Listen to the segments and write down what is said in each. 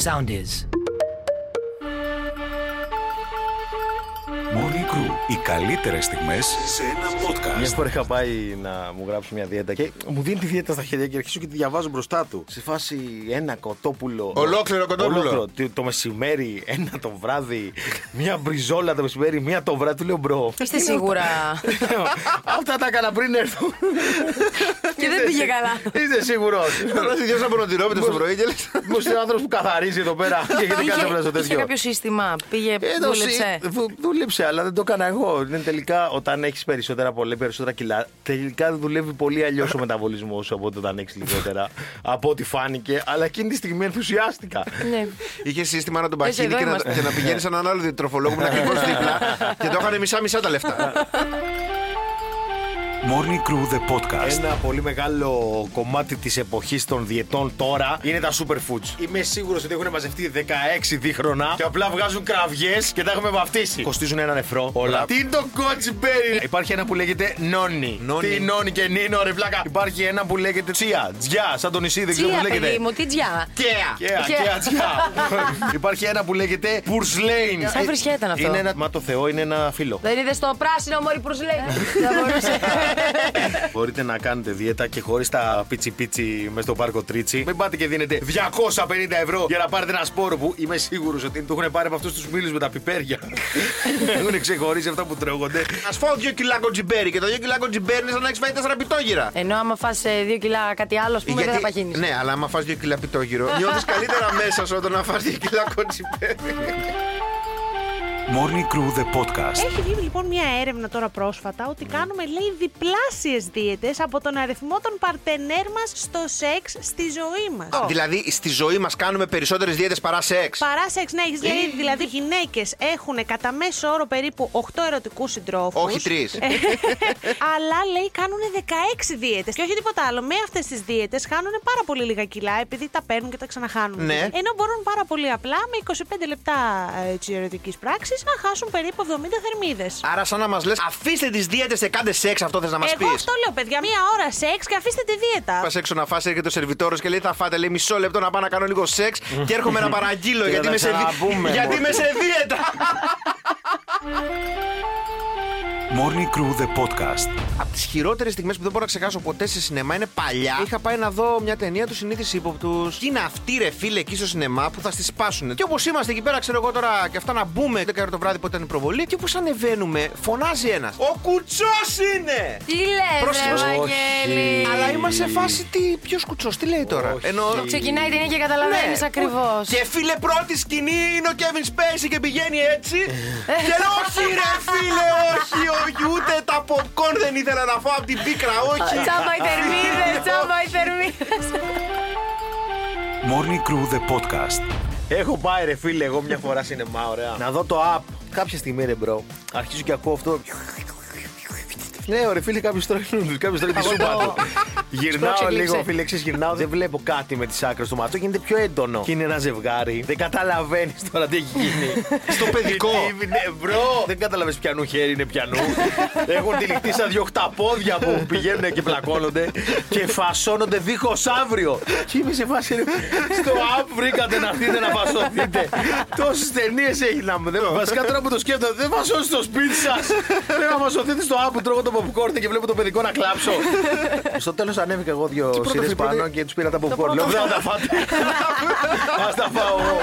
sound is. Crew. Οι καλύτερες στιγμές σε ένα podcast. Μια φορά είχα πάει να μου γράψει μια δίαιτα και μου δίνει τη δίαιτα στα χέρια και αρχίζω και τη διαβάζω μπροστά του. Σε φάση ένα κοτόπουλο. Ολόκληρο κοτόπουλο. Ολόκληρο. Το, το μεσημέρι, ένα το βράδυ, μια μπριζόλα το μεσημέρι, μια το βράδυ. Του λέω bro. Είστε σίγουρα. Αυτά τα έκανα πριν έρθω. Και δεν πήγε καλά. Είστε σίγουρος. Τώρα στη δυο πονοτυρόπιτα στο πρωί και λες Μου είναι άνθρωπος που καθαρίζει εδώ πέρα και έχετε κάνει απλά στο Είχε, είχε τέτοιο. κάποιο σύστημα. Πήγε, Ε, το δούλεψε. σύ- δου- Δούλεψε, αλλά δεν το έκανα εγώ. Είναι τελικά όταν έχεις περισσότερα, πολύ περισσότερα κιλά, τελικά δουλεύει πολύ αλλιώς ο μεταβολισμός σου από ότι όταν έχεις λιγότερα. από ό,τι φάνηκε. Αλλά εκείνη τη στιγμή ενθουσιάστηκα. Ναι. Είχες σύστημα να τον Έτσι, παχύνει εδώ και να, είμαστε. και να πηγαίνεις σε έναν άλλο διατροφολόγο που είναι ακριβώ δίπλα και το έκανε μισά-μισά τα λεφτά. Morning Crew The Podcast. Ένα πολύ μεγάλο κομμάτι της εποχής των διετών τώρα είναι τα superfoods. Είμαι σίγουρος ότι έχουν μαζευτεί 16 δίχρονα και απλά βγάζουν κραυγές και τα έχουμε βαφτίσει. Κοστίζουν ένα νεφρό. Όλα. Τι είναι το κότσιμπέρι. Υπάρχει ένα που λέγεται νόνι. Νόνι. Τι νόνι και νίνο, ρε πλάκα. Υπάρχει ένα που λέγεται τσία. Τζιά, σαν το νησί, δεν ξέρω Τσία, πώ λέγεται. παιδί μου, τι τζιά. Κέα! Κέα, Κέα. κέα, τσιά. Υπάρχει ένα που λέγεται Πουρσλέιν. Σαν βρισιά ήταν αυτό. Είναι ένα, μα το Θεό είναι ένα φίλο. Δεν είδες το πράσινο μόρι που σου λέει. Δεν μπορούσε. Μπορείτε να κάνετε δίαιτα και χωρίς τα πίτσι πίτσι μες στο πάρκο Τρίτσι. Μην πάτε και δίνετε 250 ευρώ για να πάρετε ένα σπόρο που είμαι σίγουρος ότι το έχουν πάρει από αυτούς τους μήλου με τα πιπέρια. έχουν ξεχωρίσει αυτά που τρώγονται. Α φάω δύο κιλά κοτζιμπέρι και το δύο κιλά κοτζιμπέρι είναι σαν να έχεις φάει τέσσερα πιτόγυρα. Ενώ άμα φας ε, δύο κιλά κάτι άλλο, ας πούμε, δεν θα παχύνεις. ναι, αλλά άμα φας δύο κιλά πιτόγυρο, νιώθεις καλύτερα μέσα σου όταν να φας δύο κιλά κοτζιμπέρι. Morning Crew The Podcast. Έχει βγει λοιπόν μια έρευνα τώρα πρόσφατα ότι κάνουμε λέει διπλάσιες δίαιτες από τον αριθμό των παρτενέρ μας στο σεξ στη ζωή μας. Δηλαδή στη ζωή μας κάνουμε περισσότερες δίαιτες παρά σεξ; Παρά σεξ, ναι, έχεις λέει, δηλαδή οι γυναίκες έχουν κατά μέσο όρο περίπου 8 ερωτικούς συντρόφους. Όχι τρεις. Αλλά λέει κάνουν 16 δίαιτες. Και όχι τίποτα άλλο. Με αυτές τις δίαιτες χάνουν πάρα πολύ λίγα κιλά επειδή τα παίρνουν και τα ξαναχάνουν. Ναι. Ενώ μπορούν πάρα πολύ απλά με 25 λεπτά έτσι, ερωτικής πράξης να χάσουν περίπου 70 θερμίδες. Άρα, σαν να μας λες, αφήστε τις δίαιτες και κάντε σεξ, αυτό θες να μας πεις. Εγώ αυτό λέω, παιδιά. Μία ώρα σεξ και αφήστε τη δίαιτα. Πας έξω να φάσει, έρχεται ο σερβιτόρος και λέει: Θα φάτε, λέει μισό λεπτό να πάω να κάνω λίγο σεξ και έρχομαι να παραγγείλω Και γιατί, να είμαι σε, δι- ξαναπούμε, γιατί μωρέ. είμαι σε δίαιτα. Morning Crew The Podcast. Από τις χειρότερες στιγμές που δεν μπορώ να ξεχάσω ποτέ σε σινεμά είναι παλιά. Είχα πάει να δω μια ταινία του συνήθις ύποπτους. Τι είναι αυτοί, ρε φίλε, εκεί στο σινεμά που θα στη σπάσουν. Και όπως είμαστε εκεί πέρα, ξέρω εγώ τώρα και αυτά να μπούμε 10 ώρα το βράδυ που ήταν η προβολή. Και όπως ανεβαίνουμε, φωνάζει ένας. Ο κουτσός είναι! Τι λες, Πρόσεχε, ρε όχι. Βαγγέλη. Αλλά είμαστε σε φάση τι, ποιος κουτσός, τι λέει τώρα; Ενώ. Ξεκινάει την και καταλαβαίνεις Ναι. ακριβώς. Και φίλε, πρώτη σκηνή είναι ο Kevin Spacey και πηγαίνει έτσι. και λέω, όχι, ρε φίλε, όχι, όχι, ούτε τα popcorn δεν ήθελα να φάω από την πίκρα, όχι. Τσάμπα οι θερμίδες, τσάμπα οι θερμίδες. Morning Crew The Podcast. Έχω πάει ρε φίλε εγώ μια φορά σινεμά, ωραία. Να δω το app. Κάποια στιγμή ρε bro. Αρχίζω και ακούω αυτό. Ναι, ρε φίλε, κάποιος τρώει noodles, κάποιος τρώει τη σούπα τους. Γυρνάω Σπρώξε, λίγο, κλείψε. φίλε, ξέρεις, γυρνάω. Δεν βλέπω κάτι με τις άκρες του ματιού. Γίνεται πιο έντονο. Και είναι ένα ζευγάρι. Δεν καταλαβαίνεις τώρα τι έχει γίνει. Στο παιδικό. Τι, ναι, bro. Δεν καταλαβαίνεις ποιανού χέρι είναι ποιανού. Έχουν τυλιχτεί σαν δύο χταπόδια που πηγαίνουν και πλακώνονται και φασώνονται δίχως αύριο. Και είμαι σε φάση. ρε, Στο app βρήκατε να έρθετε να φασωθείτε. Τόσες ταινίες έχει να μου. δεν- Βασικά τώρα που το σκέφτομαι, δεν φασώνει στο σπίτι σας. Πρέπει να φασωθείτε στο app που τρώγω το popcorn και βλέπω το παιδικό να κλάψω. Στο τέλος ανέβηκα εγώ δύο πρώτο σειρές φίλε, πάνω πρώτο- και τους πήρα τα popcorn. Λέω δεν θα τα φάτε. Α τα φάω εγώ.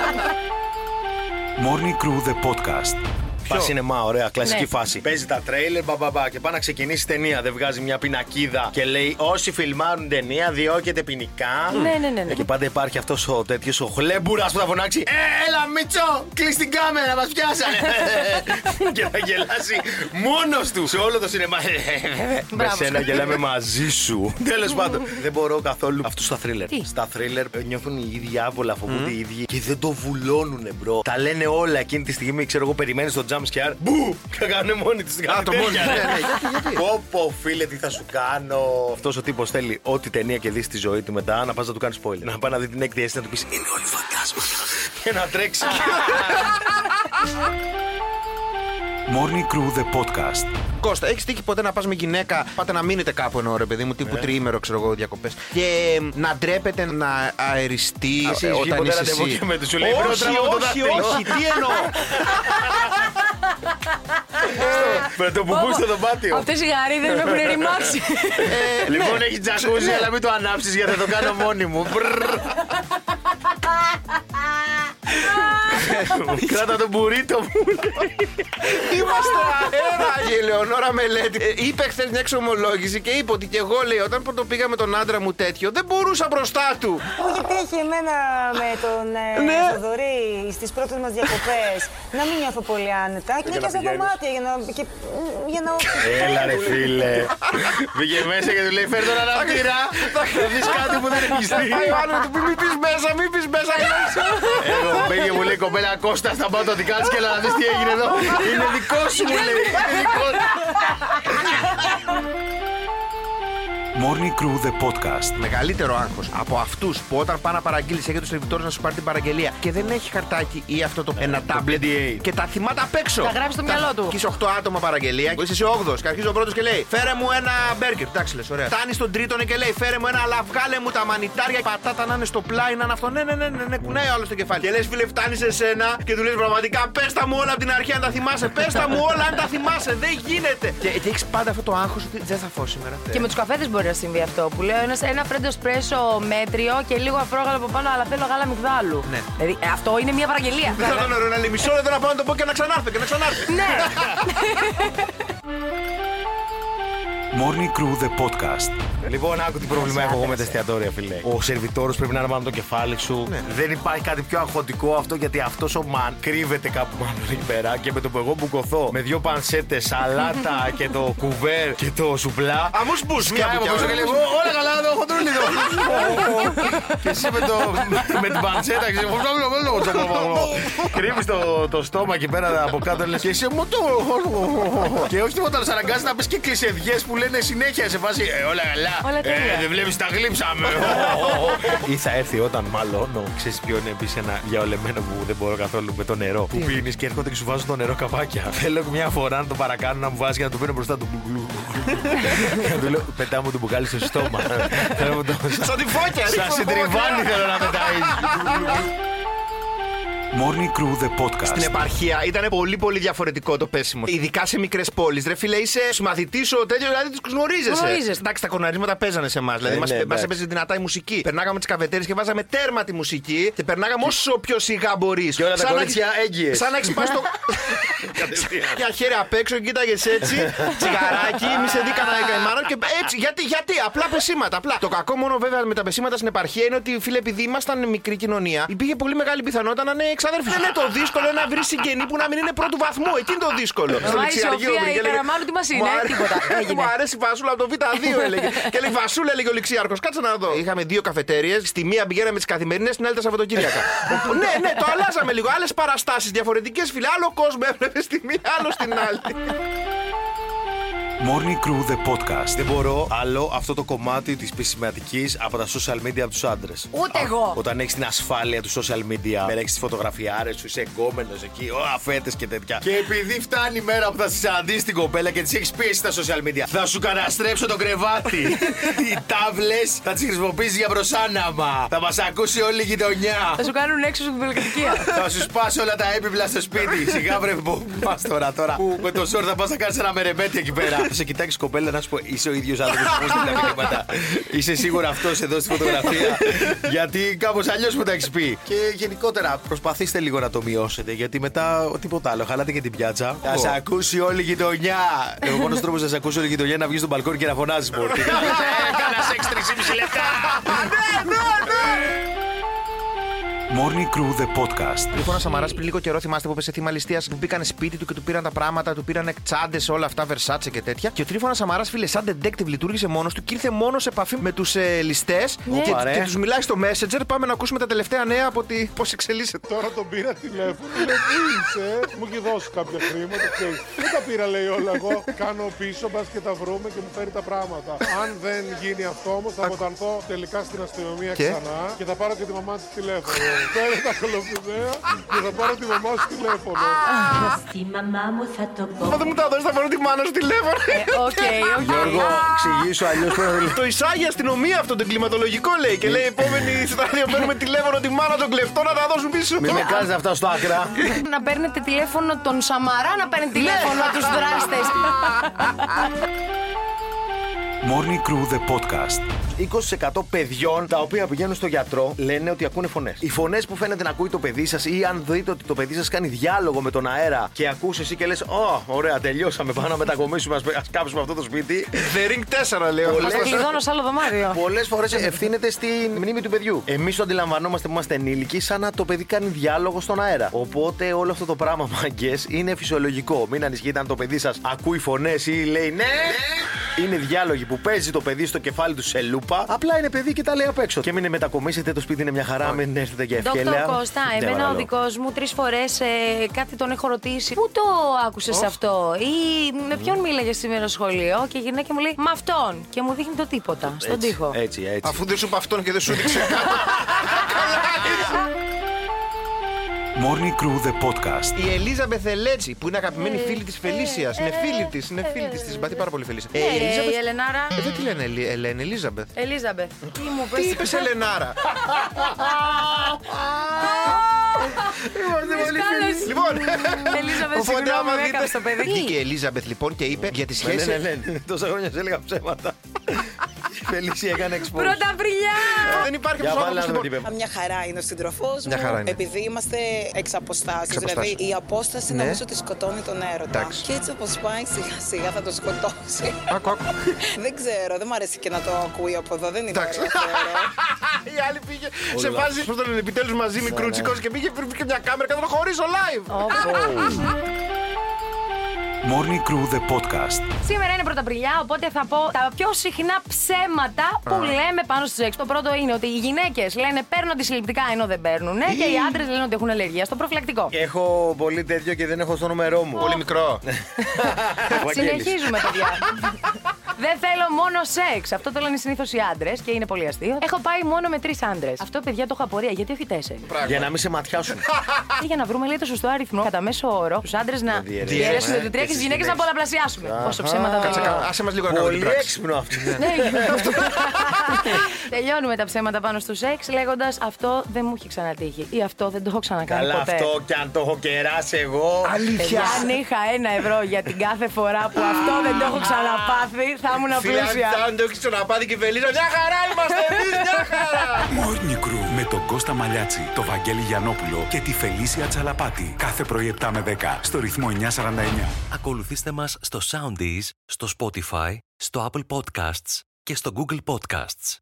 Morning Crew The Podcast. Πα σινεμά, ωραία, κλασική Ναι. φάση. Παίζει τα τρέιλερ, μπαμπαμπά και πάει να ξεκινήσει ταινία. Δεν βγάζει μια πινακίδα και λέει Όσοι φιλμάρουν ταινία διώκεται ποινικά. Ναι, ναι, ναι, ναι. Και πάντα υπάρχει αυτός ο τέτοιος ο χλέμπουρας που θα φωνάξει «Ε, Έλα, Μίτσο, κλείσει την κάμερα, μας πιάσανε. και θα γελάσει μόνος του σε όλο το σινεμά. Με Μπράβο. σένα γελάμε μαζί σου. Τέλος πάντων, δεν μπορώ καθόλου αυτούς στα θρίλερ. Τι; Στα θρίλερ νιώθουν οι ίδιοι άβολα, φοβούνται οι ίδιοι και δεν το βουλώνουν, bro. Τα λένε όλα εκείνη τη στιγμή, ξέρω εγώ, περιμένεις το jump scare. Μπου! Και κάνουν μόνοι τους. Α, το μόνοι, ναι, ναι, γιατί, γιατί. Πω, πω, φίλε, τι θα σου κάνω. Αυτός ο τύπος θέλει ό,τι ταινία και δεις στη ζωή του μετά να πας να του κάνεις spoiler. Να πάει να δει την έκτη αίσθηση να του πεις Είναι όλοι φαντάσματα. και να τρέξει. Morning Crew, the podcast. Κώστα, έχεις τύχει ποτέ να πας με γυναίκα, πάτε να μείνετε κάπου ενώ ρε παιδί μου, τύπου τριήμερο, ξέρω εγώ, διακοπές. Και ε, να ντρέπετε να αεριστείς Εσύ όταν ποτέ είσαι ραντεβού εσύ. και με τους σου λέει, «Μπρο, όχι, τράβα το όχι, δάχτυλο». όχι, τι εννοώ. Με το μπουμπού στο δωμάτιο. Αυτές οι γαρίδες με έχουν ρημάξει. Λοιπόν, έχει τζακούζι, αλλά μην το ανάψεις γιατί θα το κάνω μόνη μου. Μπρρρ. Κράτα το μπουρίτο μου. Είμαστε αέρα. Και η Ελεονόρα Μελέτη ε, είπε χθες μια εξομολόγηση και είπε ότι και εγώ λέει όταν πρώτο πήγα με τον άντρα μου τέτοιο δεν μπορούσα μπροστά του. Γιατί έχει εμένα με τον ε, Ναι. Θοδωρή στις πρώτες μας διακοπές να μην νιώθω πολύ άνετα και να στα δωμάτια για να. Και, για να... Έλα ρε φίλε. Πήγε μέσα και του λέει φέρ τον αναπτήρα. Θα δεις κάτι που δεν έχεις δει. Πάει ο άλλος του πει, μην πεις μέσα, μην πεις μέσα. Εγώ πήγε μου λέει κοπέλα Κώστα στα πάω το δικάτς και έλα να δεις τι έγινε εδώ. Είναι δικό σου μου λέει. Είναι δικό σου. Morning Crew, the podcast. Μεγαλύτερο άγχος από αυτούς που όταν πάνε να παραγγείλεις έχει το σερβιτόρο να σου πάρει την παραγγελία και δεν έχει χαρτάκι ή αυτό το ένα τάμπλετ PDA. και τα θυμάται απ' έξω. Τα γράψεις στο μυαλό του. Και είσαι 8 άτομα παραγγελία. Είσαι εσύ 8 και αρχίζει ο πρώτος και λέει Φέρε μου ένα μπέργκερ. Εντάξει, λες, ωραία. Φτάνεις στον τρίτον και λέει Φέρε μου ένα, αλλά βγάλε μου τα μανιτάρια. Πατάτα να είναι στο πλάι, να είναι αυτό. Ναι, ναι, ναι, ναι, ναι κουνάει ο άλλος στο κεφάλι. Και λες, φίλε, φτάνει σε σένα και του λες πραγματικά πες τα μου όλα από την αρχή αν τα θυμάσαι. Πες τα μου όλα αν τα θυμάσαι. Δεν γίνεται. Και, και έχεις πάντα αυτό το άγχος ότι δεν θα φω σήμερα. Και με τους καφέδες μπορεί να συμβεί αυτό που λέω ένας, ένα φρέντο σπρέσο μέτριο και λίγο αφρόγαλο από πάνω, αλλά θέλω γάλα μυγδάλου. Ναι. Δηλαδή ε, αυτό είναι μια παραγγελία. Δεν θα τον ωραίο να λέει μισό λεπτό να πάω να το πω και να ξανάρθω και να ξανάρθω. ναι. Morning Crew, the podcast. Λοιπόν, άκου τι πρόβλημα έχω εγώ με τα εστιατόρια, φίλε. Ο σερβιτόρος πρέπει να είναι πάνω από το κεφάλι σου. Δεν υπάρχει κάτι πιο αγχωτικό αυτό γιατί αυτός ο μαν κρύβεται κάπου μάλλον εκεί πέρα. Και με το που εγώ μπουκωθώ με δύο πανσέτες, σαλάτα και το κουβέρ και το σουβλά. Αμούς μπους, μία Σκάει από μπουκιά, πίσω και λέει ωραία. «Ω, Όλα καλά, εδώ έχω τρούλι εδώ. Και εσύ με, το, με την πανσέτα και κρύβεις το, το στόμα εκεί πέρα από κάτω λες και εσύ μου το. Και όχι τίποτα άλλο, σε αναγκάζει να πεις και κλεισεδιές που λένε συνέχεια σε φάση «Ε, Όλα καλά. Όλα τέλεια. Ε, δεν βλέπεις τα γλύψαμε. Ή θα έρθει όταν μαλώνω. Ξέρεις ποιο είναι επίσης ένα διαολεμένο που δεν μπορώ καθόλου με το νερό. Που πίνεις και έρχονται και σου βάζουν το νερό καπάκια. Θέλω μια φορά να το παρακάνω να μου βάζει για να το πίνω μπροστά του. Και να του λέω πετά μου το μπουκάλι στο στόμα. Θέλω μου το. Σαν τη φώκια. Σαν συντριβάνι θέλω να πετάει. Morning Crew, the Στην podcast. επαρχία ήταν πολύ πολύ διαφορετικό το πέσιμο. Ειδικά σε μικρές πόλεις. Ρε φίλε, είσαι συμμαθητή ο τέτοιος, δηλαδή τους γνωρίζεσαι. Γνωρίζεσαι. Εντάξει, τα κοναρίσματα παίζανε σε εμάς. Δηλαδή, Ε, μας, ναι, μας εντάξει. έπαιζε δυνατά η μουσική. Περνάγαμε τις καφετέρειε και βάζαμε τέρμα τη μουσική και περνάγαμε όσο πιο σιγά μπορείς. Και όλα τα κορίτσια έγκυες. Σαν να έχεις πάει στο. Μια χέρι απ' έξω, κοίταγες έτσι, τσιγαράκι, μη σε δει κανένα καημάρο και έτσι. Γιατί, γιατί, απλά πεσήματα. Απλά. Το κακό μόνο βέβαια με τα πεσήματα στην επαρχία είναι ότι φίλε, επειδή ήμασταν μικρή κοινωνία, υπήρχε πολύ μεγάλη πιθανότητα να είναι εξαδέρφοι. Δεν είναι το δύσκολο είναι να βρεις συγγενή που να μην είναι πρώτου βαθμού. Εκεί είναι το δύσκολο. Στο Μα η ληξιαρχείο Σοφία πήγε η και έλεγε, Καραμάνου τι μας «Μου είναι, άρεσε- τίποτα, έγινε». Μου αρέσει η φασούλα από το Β2 έλεγε. Και λέει Βασούλα έλεγε ο ληξιάρχος. Κάτσε να δω. Είχαμε δύο καφετέρειε. Στη μία πηγαίναμε τις καθημερινές, στην άλλη τα Σαββατοκύριακα. ναι, ναι, το αλλάζαμε λίγο. Άλλες παραστάσεις διαφορετικές φίλε. Άλλο κόσμο έβλεπες στη μία, άλλο στην άλλη. Morning Crew, the podcast. Δεν μπορώ άλλο αυτό το κομμάτι της επισηματική από τα social media από τους άντρες. Ούτε εγώ. Όταν έχεις την ασφάλεια του social media, πέρα έχεις τις φωτογραφιάρες σου, είσαι εγκόμενος εκεί, ο αφέτες και τέτοια. Και επειδή φτάνει η μέρα που θα συναντήσει την κοπέλα και της έχεις πίεση στα social media, θα σου καταστρέψω το κρεβάτι. Οι τάβλες θα τις χρησιμοποιήσεις για προσάναμα. Θα μας ακούσει όλη η γειτονιά. Θα σου κάνουν έξω στην πολυκατοικία. Θα σου σπάσω όλα τα έπιπλα στο σπίτι. Σιγά βρε που πας τώρα, τώρα. Που με το σόρ θα πας να κάνεις ένα μερεμέτι εκεί πέρα. Θα σε κοιτάξει κοπέλα να σου πω, είσαι ο ίδιος άνθρωπος που μου τα μηνύματα. Είσαι σίγουρα αυτός εδώ στη φωτογραφία. γιατί κάπως αλλιώς μου τα έχεις πει. Και γενικότερα προσπαθήστε λίγο να το μειώσετε. Γιατί μετά ο τίποτα άλλο. Χαλάτε και την πιάτσα. Θα σε ακούσει όλη η γειτονιά. Ο μόνος τρόπος να σε ακούσει όλη η γειτονιά είναι να βγεις στο μπαλκόνι και να φωνάζεις μόνο. Έκανα σεξ 3,5 λεπτά. Morning Crew, the podcast. Λοιπόν, Σαμαράς πριν λίγο καιρό θυμάστε που έπεσε θύμα ληστείας που μπήκαν σπίτι του και του πήραν τα πράγματα, του πήραν τσάντες, όλα αυτά, βερσάτσε και τέτοια. Και ο Τρίφωνας Σαμαράς, φίλε, σαν detective λειτουργήσε μόνος του και ήρθε μόνος σε επαφή με τους ε, ληστές και, Ωραία. και τους μιλάει στο Messenger. Πάμε να ακούσουμε τα τελευταία νέα από τη πώς εξελίσσεται. Τώρα τον πήρα τηλέφωνο, λέει πού είσαι, μου έχει δώσει κάποια χρήματα, ξέρεις. Δεν τα πήρα λέει όλα εγώ, κάνω πίσω, μπας και τα βρούμε και μου φέρει τα πράγματα. Αν δεν γίνει αυτό όμως θα αποτανθώ τελικά στην αστυνομία Και; ξανά και θα πάρω και τη μαμά της τηλέφωνο. Παίρνω τα κολοφιδέα και θα πάρω τη μαμά σου τηλέφωνο. Στη μαμά μου θα το πω. Μα δεν μου τα δώσεις, θα πάρω τη μάνα σου τηλέφωνο. Ε, Οκ, οκ. Γιώργο, εξηγήσω αλλιώς πρέπει Το εισάγει η αστυνομία αυτό το εγκληματολογικό λέει και λέει επόμενη στάδιο παίρνουμε τηλέφωνο τη μάνα των κλεφτών να τα δώσουν πίσω. Μην με κάνεις αυτά στο άκρα. Να παίρνετε τηλέφωνο τον Σαμαρά, να παίρνει τηλέφωνο τους δράστε. Morning Crew the podcast. 20% παιδιών τα οποία πηγαίνουν στο γιατρό λένε ότι ακούνε φωνές. Οι φωνές που φαίνεται να ακούει το παιδί σας ή αν δείτε ότι το παιδί σας κάνει διάλογο με τον αέρα και ακούς εσύ και λες: Ω, ωραία, τελειώσαμε. Πάμε να μετακομίσουμε, ας κάψουμε αυτό το σπίτι. The Ring 4 λέω. Πολλές- Θα κλειδώνω σε άλλο δωμάτιο. Πολλές φορές ευθύνεται στη μνήμη του παιδιού. Εμείς το αντιλαμβανόμαστε που είμαστε ενήλικοι σαν να το παιδί κάνει διάλογο στον αέρα. Οπότε όλο αυτό το πράγμα, μαγκέ, είναι φυσιολογικό. Μην ανησυχείτε αν το παιδί σας ακούει φωνές ή λέει ναι. Είναι διάλογοι που παίζει το παιδί στο κεφάλι του σε λούπα. Απλά είναι παιδί και τα λέει απ' έξω. Και μην μετακομίσετε, το σπίτι είναι μια χαρά, μην έρθετε για ευκαιρία. Δόκτωρ Κώστα, Ναι, εμένα ο παρακαλώ. δικός μου τρεις φορές κάτι τον έχω ρωτήσει. Πού το άκουσες αυτό, ή με ποιον μίλαγες σήμερα στο σχολείο; Και η γυναίκα μου λέει Με αυτόν. Και μου δείχνει το τίποτα, στον Έτσι, τοίχο. Έτσι, έτσι. Αφού δεν σου είπε αυτόν και δεν σου δείξε κάτω. Morning Crew the podcast. Η Ελίζα Μπεθελέτσι, που είναι αγαπημένη φίλη της Φελίσιας. Είναι φίλη της, είναι φίλη της. Της συμπαθεί πάρα πολύ η Φελίσια. Ε, Ναι, η ρε, Ελίζαμπεθ- η Ελενάρα. Ε, Δεν τη λένε Ελί- Ελένη, Ελίζαμπεθ. Ελίζαμπεθ. Τι μου Τι πες. είπες Ελενάρα; Λοιπόν, Ελίζαμπεθ, οπότε συγγνώμη, άμα με έκαψε δείτε. το παιδί. Βγήκε η Ελίζαμπεθ λοιπόν και είπε για τη Ναι, ναι, σχέση. ναι, ναι. Τόσα χρόνια σε έλεγα ψέματα. Η Φελίσια έκανε expose. Πρωταπριλιά! Δεν υπάρχει Για αυτό βάλε να δούμε τι είπε. Μια χαρά είναι ο σύντροφός μου. Μια χαρά είναι. Επειδή είμαστε εξ αποστάσεως. Εξ Δηλαδή αποστάσεως. η απόσταση Ναι. νομίζω ότι σκοτώνει τον έρωτα. Εντάξει. Και έτσι όπως πάει σιγά σιγά θα το σκοτώσει. Άκου, άκου. δεν ξέρω, δεν μου αρέσει και να το ακούει από εδώ. Δεν είναι Εντάξει. ωραίο, θεωρώ. Η άλλη πήγε σε φάση. Πώς το λένε, επιτέλους μαζί μικρούτσικο και πήγε πριν και μια κάμερα και θα το χωρίσω live. Morning Crew the podcast. Σήμερα είναι Πρωταπριλιά, οπότε θα πω τα πιο συχνά ψέματα που λέμε πάνω στο σεξ. Το πρώτο είναι ότι οι γυναίκες λένε παίρνουν αντισυλληπτικά ενώ δεν παίρνουν. Και οι άντρες λένε ότι έχουν αλλεργία στο προφυλακτικό. Έχω πολύ τέτοιο και δεν έχω στο νούμερό μου. Πολύ μικρό. Ο Βαγγέλης. Συνεχίζουμε, παιδιά. Δεν θέλω μόνο σεξ. Αυτό το λένε συνήθως οι άντρες και είναι πολύ αστείο. Έχω πάει μόνο με τρεις άντρες. Αυτό, παιδιά, το έχω απορία. Γιατί όχι τέσσερις; Για να μην σε ματιάσουν. Για να βρούμε λέει, το σωστό αριθμό κατά μέσο όρο, τους άντρες να διαιρέσουμε, διαιρέσουν ε, το τρία και και τις στις γυναίκες να γυναίκες. πολλαπλασιάσουμε. Πόσο ψέματα Κάτσε, δεν κα- άσε μας λίγο να κάνουμε την Πολύ πράξη. έξυπνο αυτό. Ναι, Τελειώνουμε τα ψέματα πάνω στο σεξ λέγοντας αυτό δεν μου έχει ξανατύχει ή αυτό δεν το έχω ξανακάνει Καλά ποτέ. αυτό και αν το έχω κεράσει εγώ. Αλήθεια. Αν είχα ένα ευρώ για την κάθε φορά που αυτό δεν το έχω ξαναπάθει, θα ήμουν Φίλε, πλούσια. αν το έχει ξαναπάθει και η Φελίζα, μια χαρά είμαστε εμείς, μια χαρά. Morning Crew με τον Κώστα Μαλιάτσι, τον Βαγγέλη Γιανόπουλο και τη Φελίσια Τσαλαπάτη. Κάθε πρωί 7 με 10 στο ρυθμό 949. Ακολουθήστε μας στο Soundees, στο Spotify, στο Apple Podcasts και στο Google Podcasts.